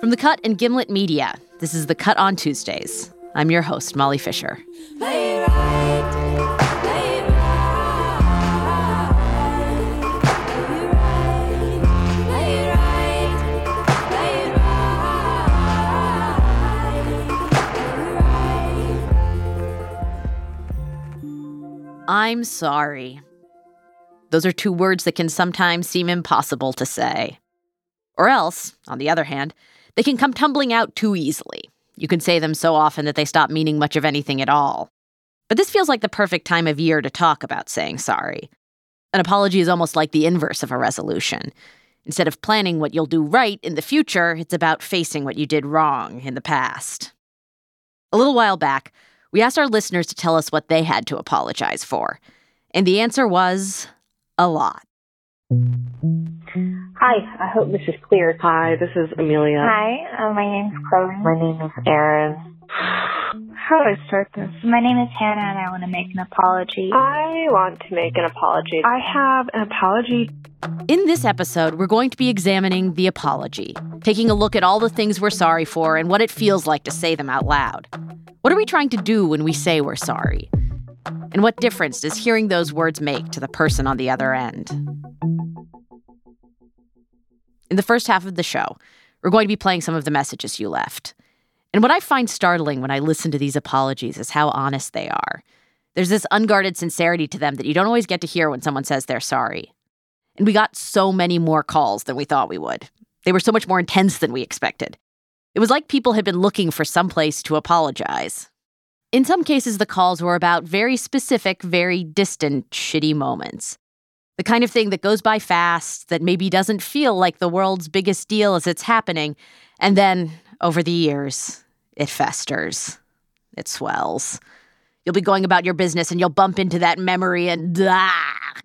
From the Cut and Gimlet Media, this is The Cut on Tuesdays. I'm your host, Molly Fischer. I'm sorry. Those are two words that can sometimes seem impossible to say. Or else, on the other hand, they can come tumbling out too easily. You can say them so often that they stop meaning much of anything at all. But this feels like the perfect time of year to talk about saying sorry. An apology is almost like the inverse of a resolution. Instead of planning what you'll do right in the future, it's about facing what you did wrong in the past. A little while back, we asked our listeners to tell us what they had to apologize for. And the answer was a lot. Hi, I hope this is clear. Hi, this is Amelia. Hi, uh, my name's Chloe. My name is Erin. How do I start this? My name is Hannah and I want to make an apology. I want to make an apology. I have an apology. In this episode, we're going to be examining the apology, taking a look at all the things we're sorry for and what it feels like to say them out loud. What are we trying to do when we say we're sorry? And what difference does hearing those words make to the person on the other end? In the first half of the show, we're going to be playing some of the messages you left. And what I find startling when I listen to these apologies is how honest they are. There's this unguarded sincerity to them that you don't always get to hear when someone says they're sorry. And we got so many more calls than we thought we would. They were so much more intense than we expected. It was like people had been looking for some place to apologize. In some cases, the calls were about very specific, very distant, shitty moments. The kind of thing that goes by fast, that maybe doesn't feel like the world's biggest deal as it's happening, and then, over the years, it festers. It swells. You'll be going about your business and you'll bump into that memory and ah.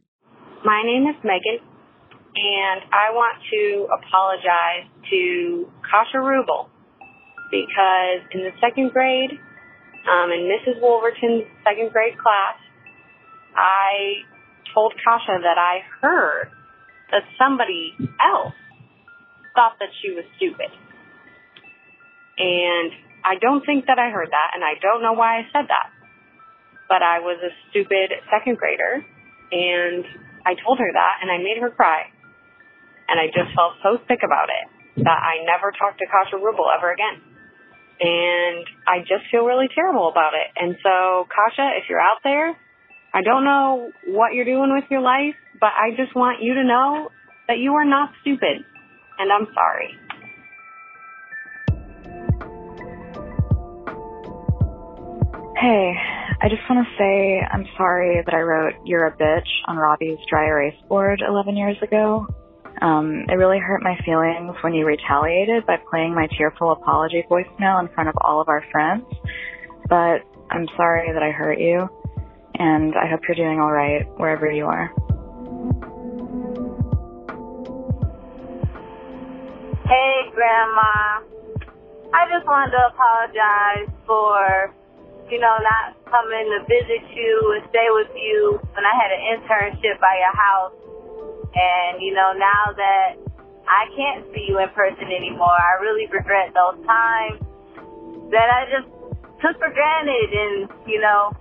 My name is Megan, and I want to apologize to Kasha Rubel because in the second grade, um, in Mrs. Wolverton's second grade class, I told Kasha that I heard that somebody else thought that she was stupid. And I don't think that I heard that, and I don't know why I said that. But I was a stupid second grader, and I told her that, and I made her cry. And I just felt so sick about it that I never talked to Kasha Rubel ever again. And I just feel really terrible about it. And so, Kasha, if you're out there, I don't know what you're doing with your life, but I just want you to know that you are not stupid. And I'm sorry. Hey, I just want to say I'm sorry that I wrote You're a Bitch on Robbie's dry erase board 11 years ago. Um, it really hurt my feelings when you retaliated by playing my tearful apology voicemail in front of all of our friends. But I'm sorry that I hurt you, and I hope you're doing all right wherever you are. Hey, Grandma. I just wanted to apologize for, you know, not coming to visit you and stay with you when I had an internship by your house. And, you know, now that I can't see you in person anymore, I really regret those times that I just took for granted and, you know,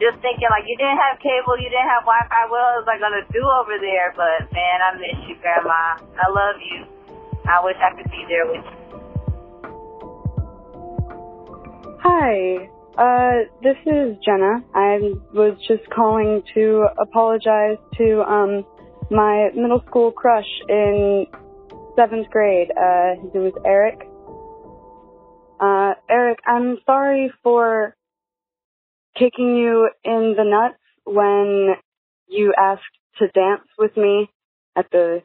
just thinking like you didn't have cable, you didn't have Wi-Fi. What was I gonna do over there? But man, I miss you, Grandma. I love you. I wish I could be there with you. Hi, uh, this is Jenna. I was just calling to apologize to um my middle school crush in seventh grade. Uh, his name was Eric. Uh, Eric, I'm sorry for kicking you in the nuts when you asked to dance with me at the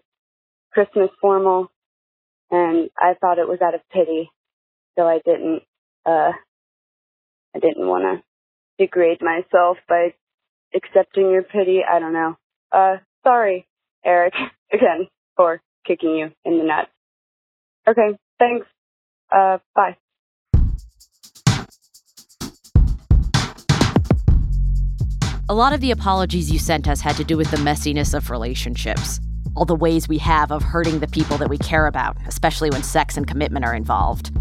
Christmas formal, and I thought it was out of pity, so I didn't. Uh, I didn't want to degrade myself by accepting your pity. I don't know. Uh, sorry, Eric, again, for kicking you in the nuts. Okay, thanks. Uh, bye. A lot of the apologies you sent us had to do with the messiness of relationships. all the ways we have of hurting the people that we care about, especially when sex and commitment are involved.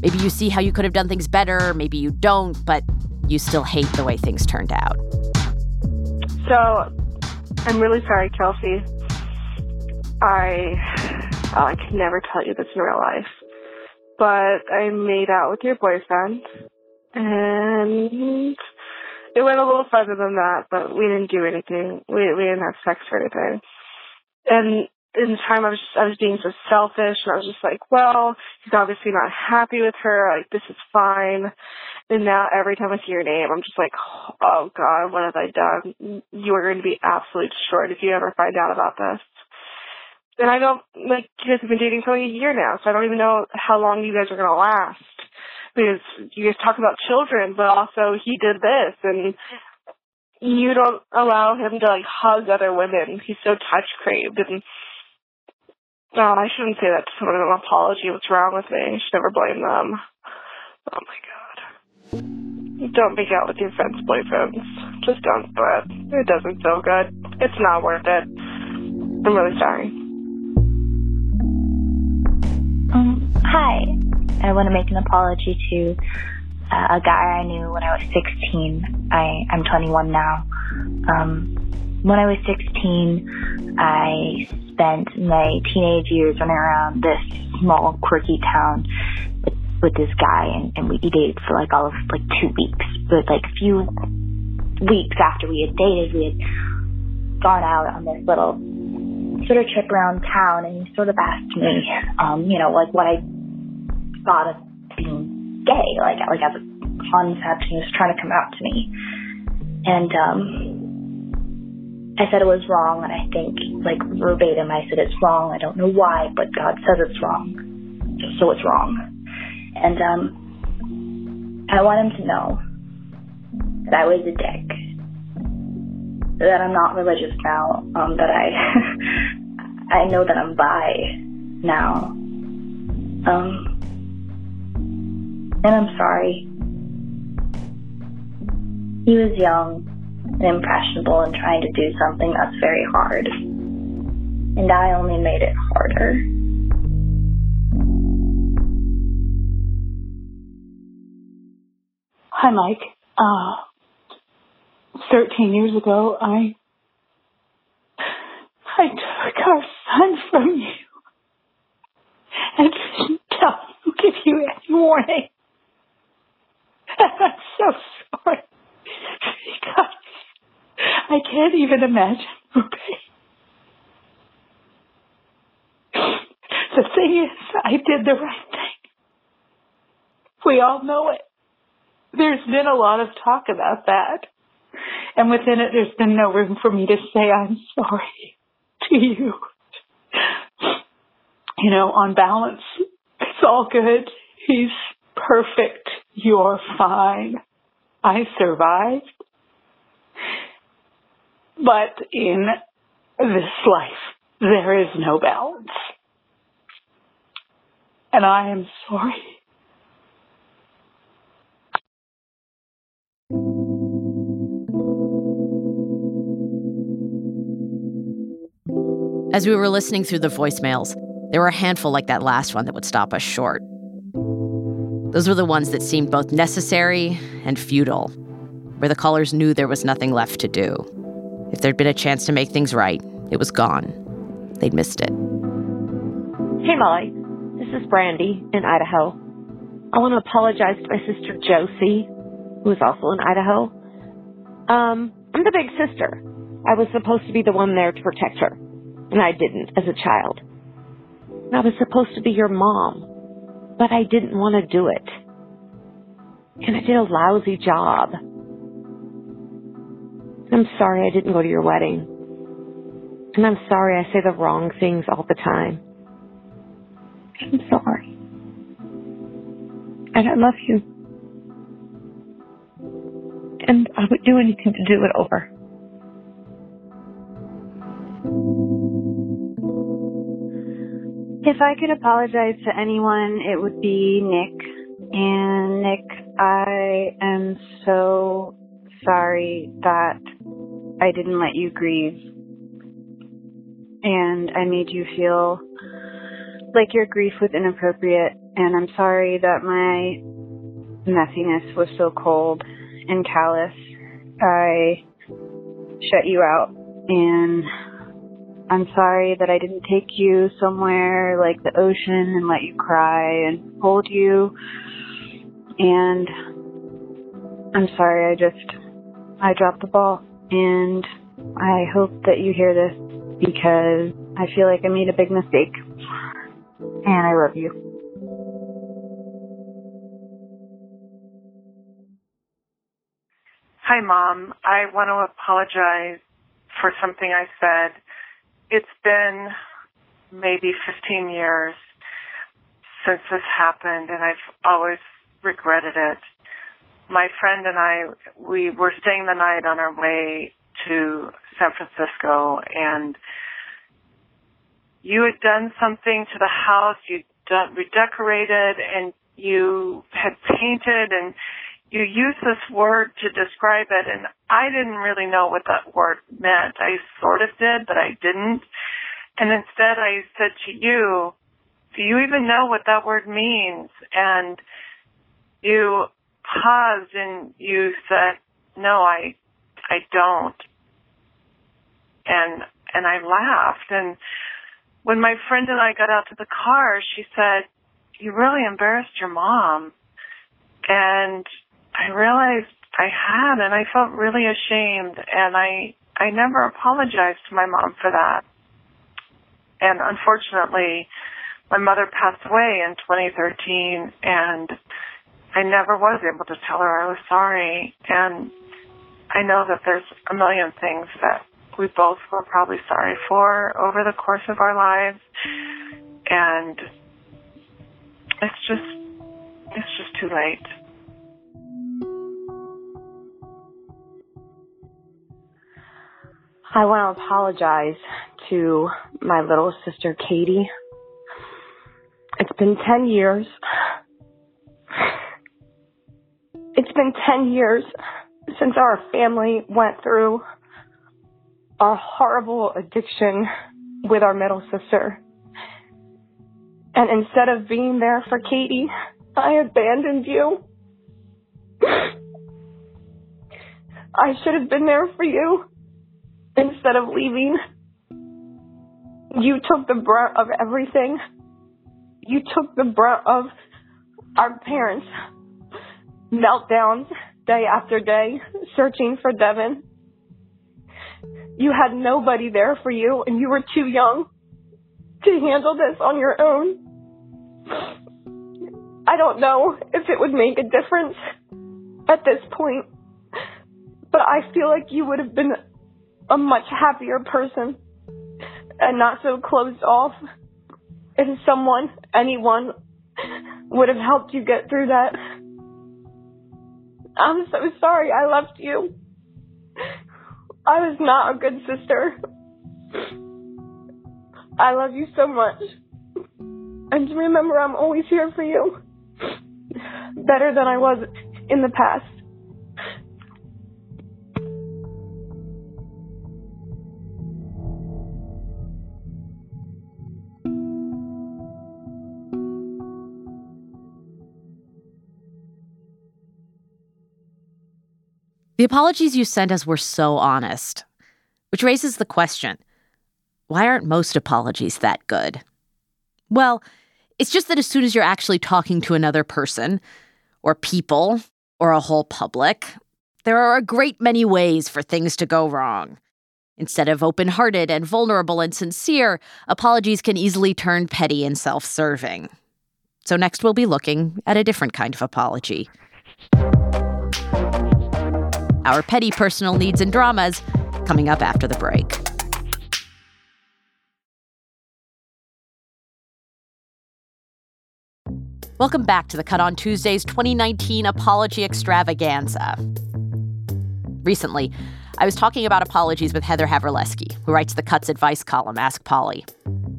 Maybe you see how you could have done things better, maybe you don't, but you still hate the way things turned out. So, I'm really sorry, Kelsey. I, oh, I can never tell you this in real life, but I made out with your boyfriend, and it went a little further than that, but we didn't do anything. We we didn't have sex or anything. And in the time I was just, I was being so selfish and I was just like, well, he's obviously not happy with her, like this is fine. And now every time I see your name, I'm just like, oh god, what have I done? You are going to be absolutely destroyed if you ever find out about this. And I don't, like, you guys have been dating for like a year now, so I don't even know how long you guys are going to last. Because you guys talk about children, but also he did this and you don't allow him to like hug other women. He's so touch craved and Oh, I shouldn't say that to someone an apology. What's wrong with me? I should never blame them. Oh my god. Don't make out with your friends' boyfriends. Just don't do it. It doesn't feel good. It's not worth it. I'm really sorry. Um, hi. I want to make an apology to uh, a guy I knew when I was 16. I, I'm 21 now. Um, when I was 16, I spent my teenage years running around this small, quirky town with, with this guy, and, and we dated for like all of like two weeks. But like a few weeks after we had dated, we had gone out on this little sort of trip around town, and he sort of asked me, um, you know, like what I thought of being gay, like like as a concept, he was trying to come out to me, and um I said it was wrong, and I think, like verbatim, I said it's wrong. I don't know why, but God says it's wrong, so it's wrong. And um, I want him to know that I was a dick, that I'm not religious now, um, that I I know that I'm bi now, um, and I'm sorry. He was young and impressionable and trying to do something that's very hard. And I only made it harder. Hi, Mike. Uh, 13 years ago, I, I took our son from you and didn't tell you, give you any warning. I'm so sorry because I can't even imagine pain. The thing is, I did the right thing. We all know it. There's been a lot of talk about that. And within it, there's been no room for me to say, I'm sorry to you. You know, on balance, it's all good. He's perfect. You're fine. I survived. But in this life, there is no balance. And I am sorry. As we were listening through the voicemails, there were a handful like that last one that would stop us short. Those were the ones that seemed both necessary and futile, where the callers knew there was nothing left to do. If there'd been a chance to make things right, it was gone. They'd missed it. Hey, Molly. This is Brandy in Idaho. I want to apologize to my sister Josie, who is also in Idaho. Um, I'm the big sister. I was supposed to be the one there to protect her, and I didn't as a child. And I was supposed to be your mom, but I didn't want to do it. And I did a lousy job. I'm sorry I didn't go to your wedding. And I'm sorry I say the wrong things all the time. I'm sorry. And I love you. And I would do anything to do it over. If I could apologize to anyone, it would be Nick. And Nick, I am so sorry that I didn't let you grieve. and I made you feel like your grief was inappropriate. And I'm sorry that my messiness was so cold and callous. I shut you out, and I'm sorry that I didn't take you somewhere like the ocean and let you cry and hold you. And I'm sorry, I just, I dropped the ball. And I hope that you hear this because I feel like I made a big mistake. And I love you. Hi, Mom. I want to apologize for something I said. It's been maybe 15 years since this happened, and I've always regretted it. My friend and I, we were staying the night on our way to San Francisco, and you had done something to the house. You done, redecorated, and you had painted, and you use this word to describe it, and I didn't really know what that word meant. I sort of did, but I didn't. And instead, I said to you, "Do you even know what that word means?" And you paused and you said, "No, I, I don't." And and I laughed. And when my friend and I got out to the car, she said, "You really embarrassed your mom." And I realized I had, and I felt really ashamed, and I I never apologized to my mom for that. And unfortunately, my mother passed away in 2013, and I never was able to tell her I was sorry. And I know that there's a million things that we both were probably sorry for over the course of our lives, and it's just it's just too late. I want to apologize to my little sister Katie. It's been 10 years. It's been 10 years since our family went through a horrible addiction with our middle sister. And instead of being there for Katie, I abandoned you. I should have been there for you instead of leaving. You took the brunt of everything. You took the brunt of our parents' meltdowns day after day, searching for Devin. You had nobody there for you, and you were too young to handle this on your own. I don't know if it would make a difference at this point, but I feel like you would have been a much happier person and not so closed off. If someone, anyone, would have helped you get through that. I'm so sorry I left you. I was not a good sister. I love you so much. And remember, I'm always here for you. Better than I was in the past. The apologies you sent us were so honest, which raises the question why aren't most apologies that good? Well, it's just that as soon as you're actually talking to another person, or people, or a whole public, there are a great many ways for things to go wrong. Instead of open hearted and vulnerable and sincere, apologies can easily turn petty and self serving. So, next we'll be looking at a different kind of apology our petty personal needs and dramas, coming up after the break. Welcome back to the Cut on Tuesday's 2019 Apology Extravaganza. Recently, I was talking about apologies with Heather Havrilesky, who writes the Cuts advice column, Ask Polly.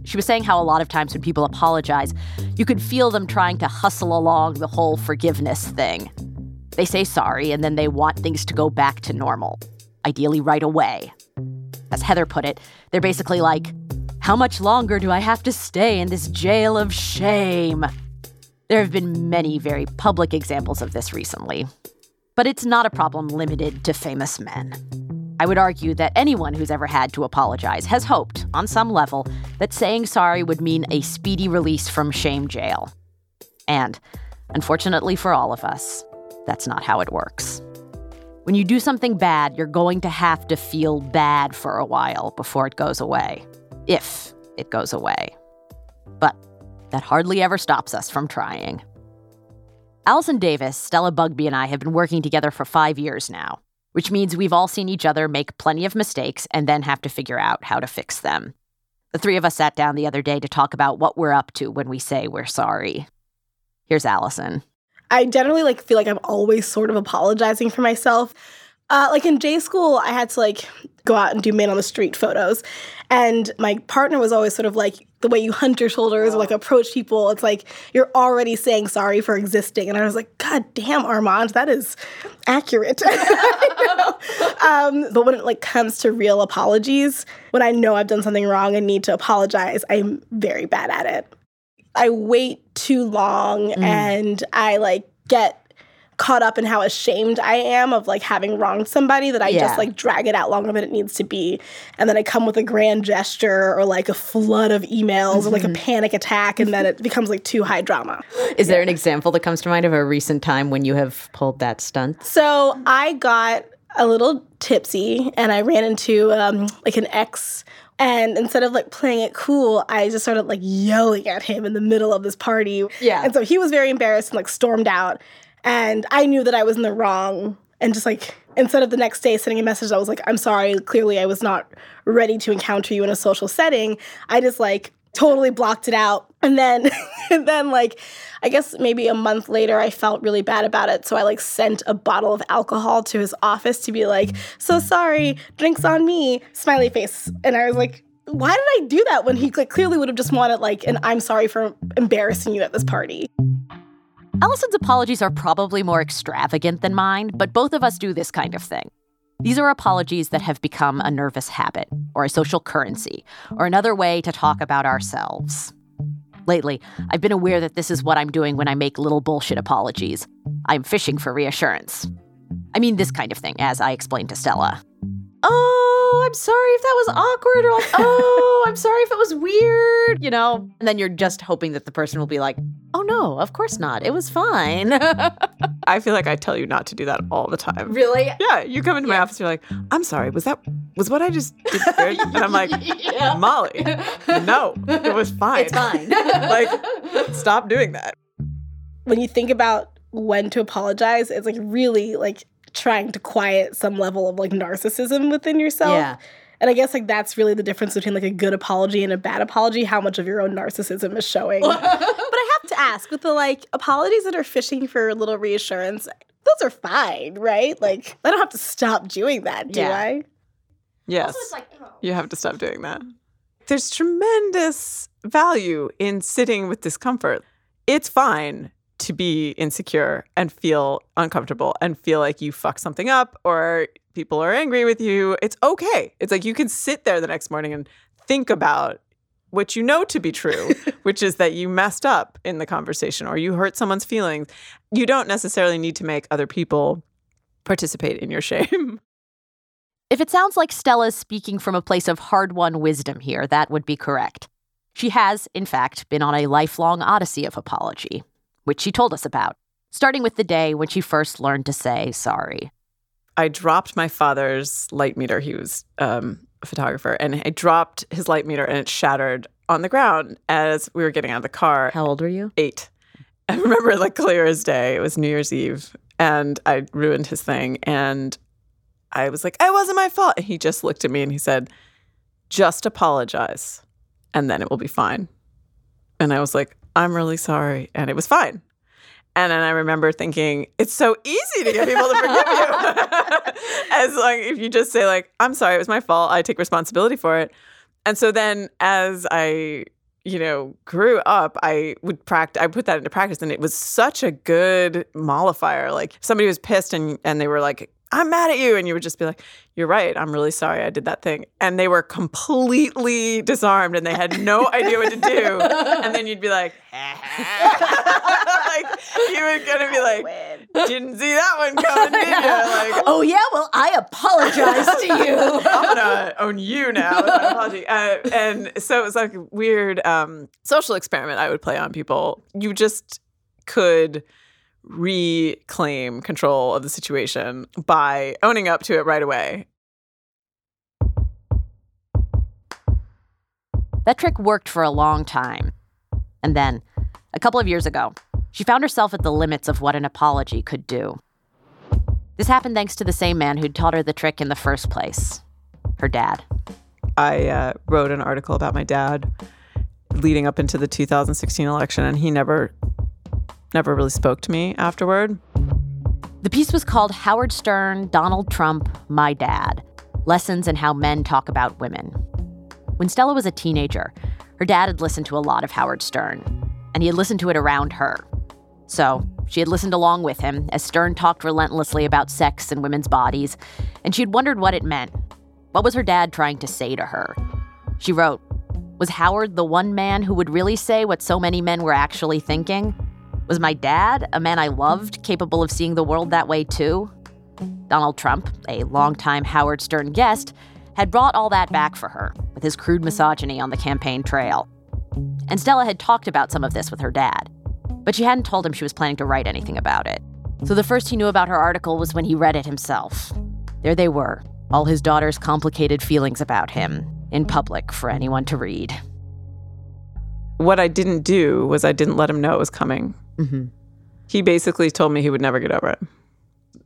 She was saying how a lot of times when people apologize, you could feel them trying to hustle along the whole forgiveness thing. They say sorry and then they want things to go back to normal, ideally right away. As Heather put it, they're basically like, How much longer do I have to stay in this jail of shame? There have been many very public examples of this recently. But it's not a problem limited to famous men. I would argue that anyone who's ever had to apologize has hoped, on some level, that saying sorry would mean a speedy release from shame jail. And, unfortunately for all of us, that's not how it works. When you do something bad, you're going to have to feel bad for a while before it goes away. If it goes away. But that hardly ever stops us from trying. Allison Davis, Stella Bugbee, and I have been working together for five years now, which means we've all seen each other make plenty of mistakes and then have to figure out how to fix them. The three of us sat down the other day to talk about what we're up to when we say we're sorry. Here's Allison. I generally like feel like I'm always sort of apologizing for myself. Uh, like in J school, I had to like go out and do man on the street photos, and my partner was always sort of like the way you hunt your shoulders or like approach people. It's like you're already saying sorry for existing, and I was like, God damn, Armand, that is accurate. um, but when it like comes to real apologies, when I know I've done something wrong and need to apologize, I'm very bad at it. I wait too long Mm. and I like get caught up in how ashamed I am of like having wronged somebody that I Yeah. just like drag it out longer than it needs to be. And then I come with a grand gesture or like a flood of emails or like a Mhm. panic attack and then it becomes like too high drama. Is there an example that comes to mind of a recent time when you have pulled that stunt? So I got a little tipsy and I ran into um, like an ex. And instead of like playing it cool, I just started like yelling at him in the middle of this party. Yeah. And so he was very embarrassed and like stormed out. And I knew that I was in the wrong. And just like instead of the next day sending a message, I was like, I'm sorry. Clearly, I was not ready to encounter you in a social setting. I just like totally blocked it out. And then, and then like, I guess maybe a month later, I felt really bad about it. So I like sent a bottle of alcohol to his office to be like, so sorry, drinks on me, smiley face. And I was like, why did I do that when he like clearly would have just wanted like an I'm sorry for embarrassing you at this party. Allison's apologies are probably more extravagant than mine, but both of us do this kind of thing. These are apologies that have become a nervous habit, or a social currency, or another way to talk about ourselves. Lately, I've been aware that this is what I'm doing when I make little bullshit apologies. I'm fishing for reassurance. I mean, this kind of thing, as I explained to Stella. Oh, I'm sorry if that was awkward, or like, oh, I'm sorry if it was weird, you know? And then you're just hoping that the person will be like, oh no, of course not. It was fine. I feel like I tell you not to do that all the time. Really? Yeah, you come into my office, you're like, I'm sorry, was that was what I just did weird? And I'm like, Molly, no, it was fine. It's fine. like, stop doing that. When you think about when to apologize, it's like really like trying to quiet some level of like narcissism within yourself. Yeah. And I guess like that's really the difference between like a good apology and a bad apology, how much of your own narcissism is showing. but I have to ask, with the like apologies that are fishing for a little reassurance, those are fine, right? Like I don't have to stop doing that, do Yeah. I? Yes. Oh. you have to stop doing that. There's tremendous value in sitting with discomfort. It's fine to be insecure and feel uncomfortable and feel like you fuck something up or people are angry with you. It's okay. It's like you can sit there the next morning and think about what you know to be true, which is that you messed up in the conversation or you hurt someone's feelings. You don't necessarily need to make other people participate in your shame. If it sounds like Stella's speaking from a place of hard won wisdom here, that would be correct. She has, in fact, been on a lifelong odyssey of apology, which she told us about, starting with the day when she first learned to say sorry. I dropped my father's light meter. He was um, photographer, and I dropped his light meter, and it shattered on the ground as we were getting out of the car. How old were you? Eight. I remember it like clear as day. It was New Year's Eve, and I ruined his thing. And I was like, "It wasn't my fault." And he just looked at me and he said, "Just apologize, and then it will be fine." And I was like, "I'm really sorry," and it was fine. And then I remember thinking, it's so easy to get people to forgive you. as like if you just say like, I'm sorry, it was my fault. I take responsibility for it. And so then as I, you know, grew up, I would practice I put that into practice and it was such a good mollifier. Like somebody was pissed and and they were like, I'm mad at you. And you would just be like, You're right. I'm really sorry I did that thing. And they were completely disarmed and they had no idea what to do. And then you'd be like, like you were gonna be like, didn't see that one coming, did you? Like, oh yeah, well I apologize to you. I'm gonna own you now apology. Uh, and so it was like a weird um, social experiment I would play on people. You just could reclaim control of the situation by owning up to it right away. That trick worked for a long time. And then, a couple of years ago, she found herself at the limits of what an apology could do. This happened thanks to the same man who'd taught her the trick in the first place her dad. I uh, wrote an article about my dad leading up into the 2016 election, and he never, never really spoke to me afterward. The piece was called Howard Stern, Donald Trump, My Dad Lessons in How Men Talk About Women. When Stella was a teenager, her dad had listened to a lot of Howard Stern, and he had listened to it around her. So she had listened along with him as Stern talked relentlessly about sex and women's bodies, and she had wondered what it meant. What was her dad trying to say to her? She wrote, Was Howard the one man who would really say what so many men were actually thinking? Was my dad, a man I loved, capable of seeing the world that way too? Donald Trump, a longtime Howard Stern guest, had brought all that back for her with his crude misogyny on the campaign trail. And Stella had talked about some of this with her dad, but she hadn't told him she was planning to write anything about it. So the first he knew about her article was when he read it himself. There they were, all his daughter's complicated feelings about him, in public for anyone to read. What I didn't do was I didn't let him know it was coming. Mm-hmm. He basically told me he would never get over it.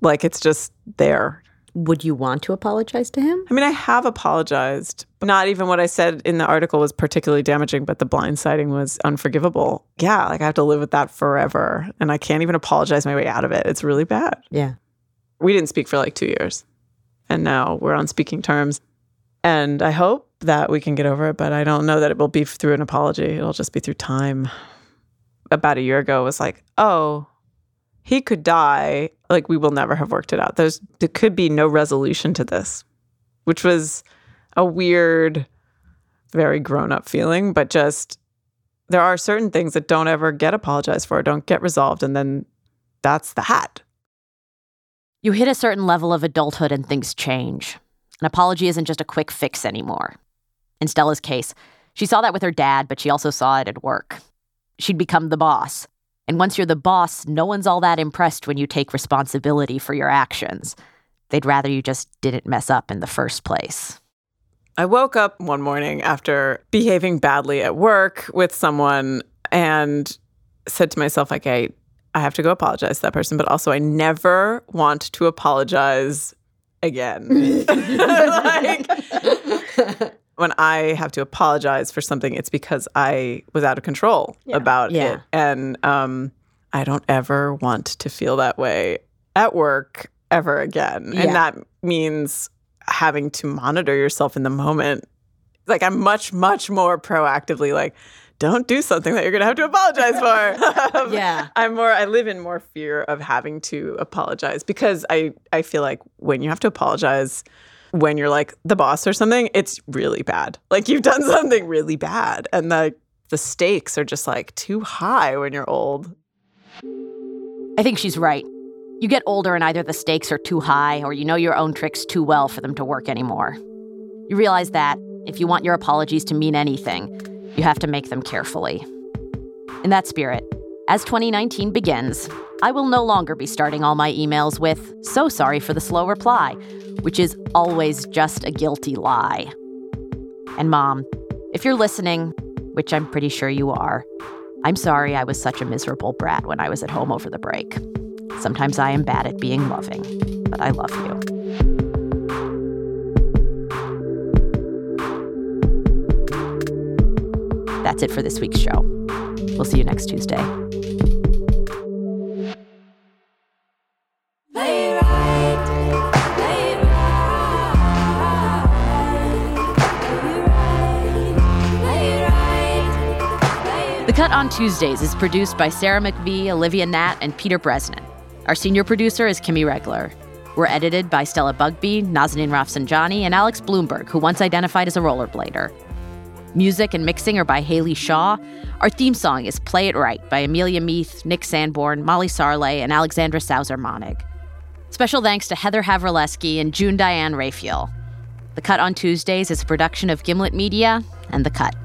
Like it's just there. Would you want to apologize to him? I mean, I have apologized. Not even what I said in the article was particularly damaging, but the blindsiding was unforgivable. Yeah, like I have to live with that forever. And I can't even apologize my way out of it. It's really bad. Yeah. We didn't speak for like two years. And now we're on speaking terms. And I hope that we can get over it, but I don't know that it will be through an apology. It'll just be through time. About a year ago, was like, oh, he could die. Like we will never have worked it out. There's there could be no resolution to this, which was a weird, very grown up feeling, but just there are certain things that don't ever get apologized for, don't get resolved, and then that's the hat. You hit a certain level of adulthood and things change. An apology isn't just a quick fix anymore. In Stella's case, she saw that with her dad, but she also saw it at work. She'd become the boss. And once you're the boss, no one's all that impressed when you take responsibility for your actions. They'd rather you just didn't mess up in the first place. I woke up one morning after behaving badly at work with someone and said to myself, like, I, I have to go apologize to that person, but also I never want to apologize again. like, when I have to apologize for something, it's because I was out of control Yeah. about Yeah. it. And um, I don't ever want to feel that way at work ever again. Yeah. And that means having to monitor yourself in the moment. Like, I'm much, much more proactively like, don't do something that you're going to have to apologize for. Um, Yeah. I'm more I live in more fear of having to apologize because I I feel like when you have to apologize when you're like the boss or something, it's really bad. Like you've done something really bad and the the stakes are just like too high when you're old. I think she's right. You get older and either the stakes are too high or you know your own tricks too well for them to work anymore. You realize that if you want your apologies to mean anything, you have to make them carefully. In that spirit, as 2019 begins, I will no longer be starting all my emails with, so sorry for the slow reply, which is always just a guilty lie. And mom, if you're listening, which I'm pretty sure you are, I'm sorry I was such a miserable brat when I was at home over the break. Sometimes I am bad at being loving, but I love you. That's it for this week's show. We'll see you next Tuesday. On Tuesdays is produced by Sarah McVeigh, Olivia Natt, and Peter Bresnan. Our senior producer is Kimmie Regler. We're edited by Stella Bugbee, Nazanin Rafsanjani, and Alex Blumberg, who once identified as a rollerblader. Music and mixing are by Haley Shaw. Our theme song is Play It Right by Amelia Meath, Nick Sanborn, Molly Sarle, and Alexandra Sauser Monnig. Special thanks to Heather Havrilesky and June Diane Raphael. The Cut on Tuesdays is a production of Gimlet Media and The Cut.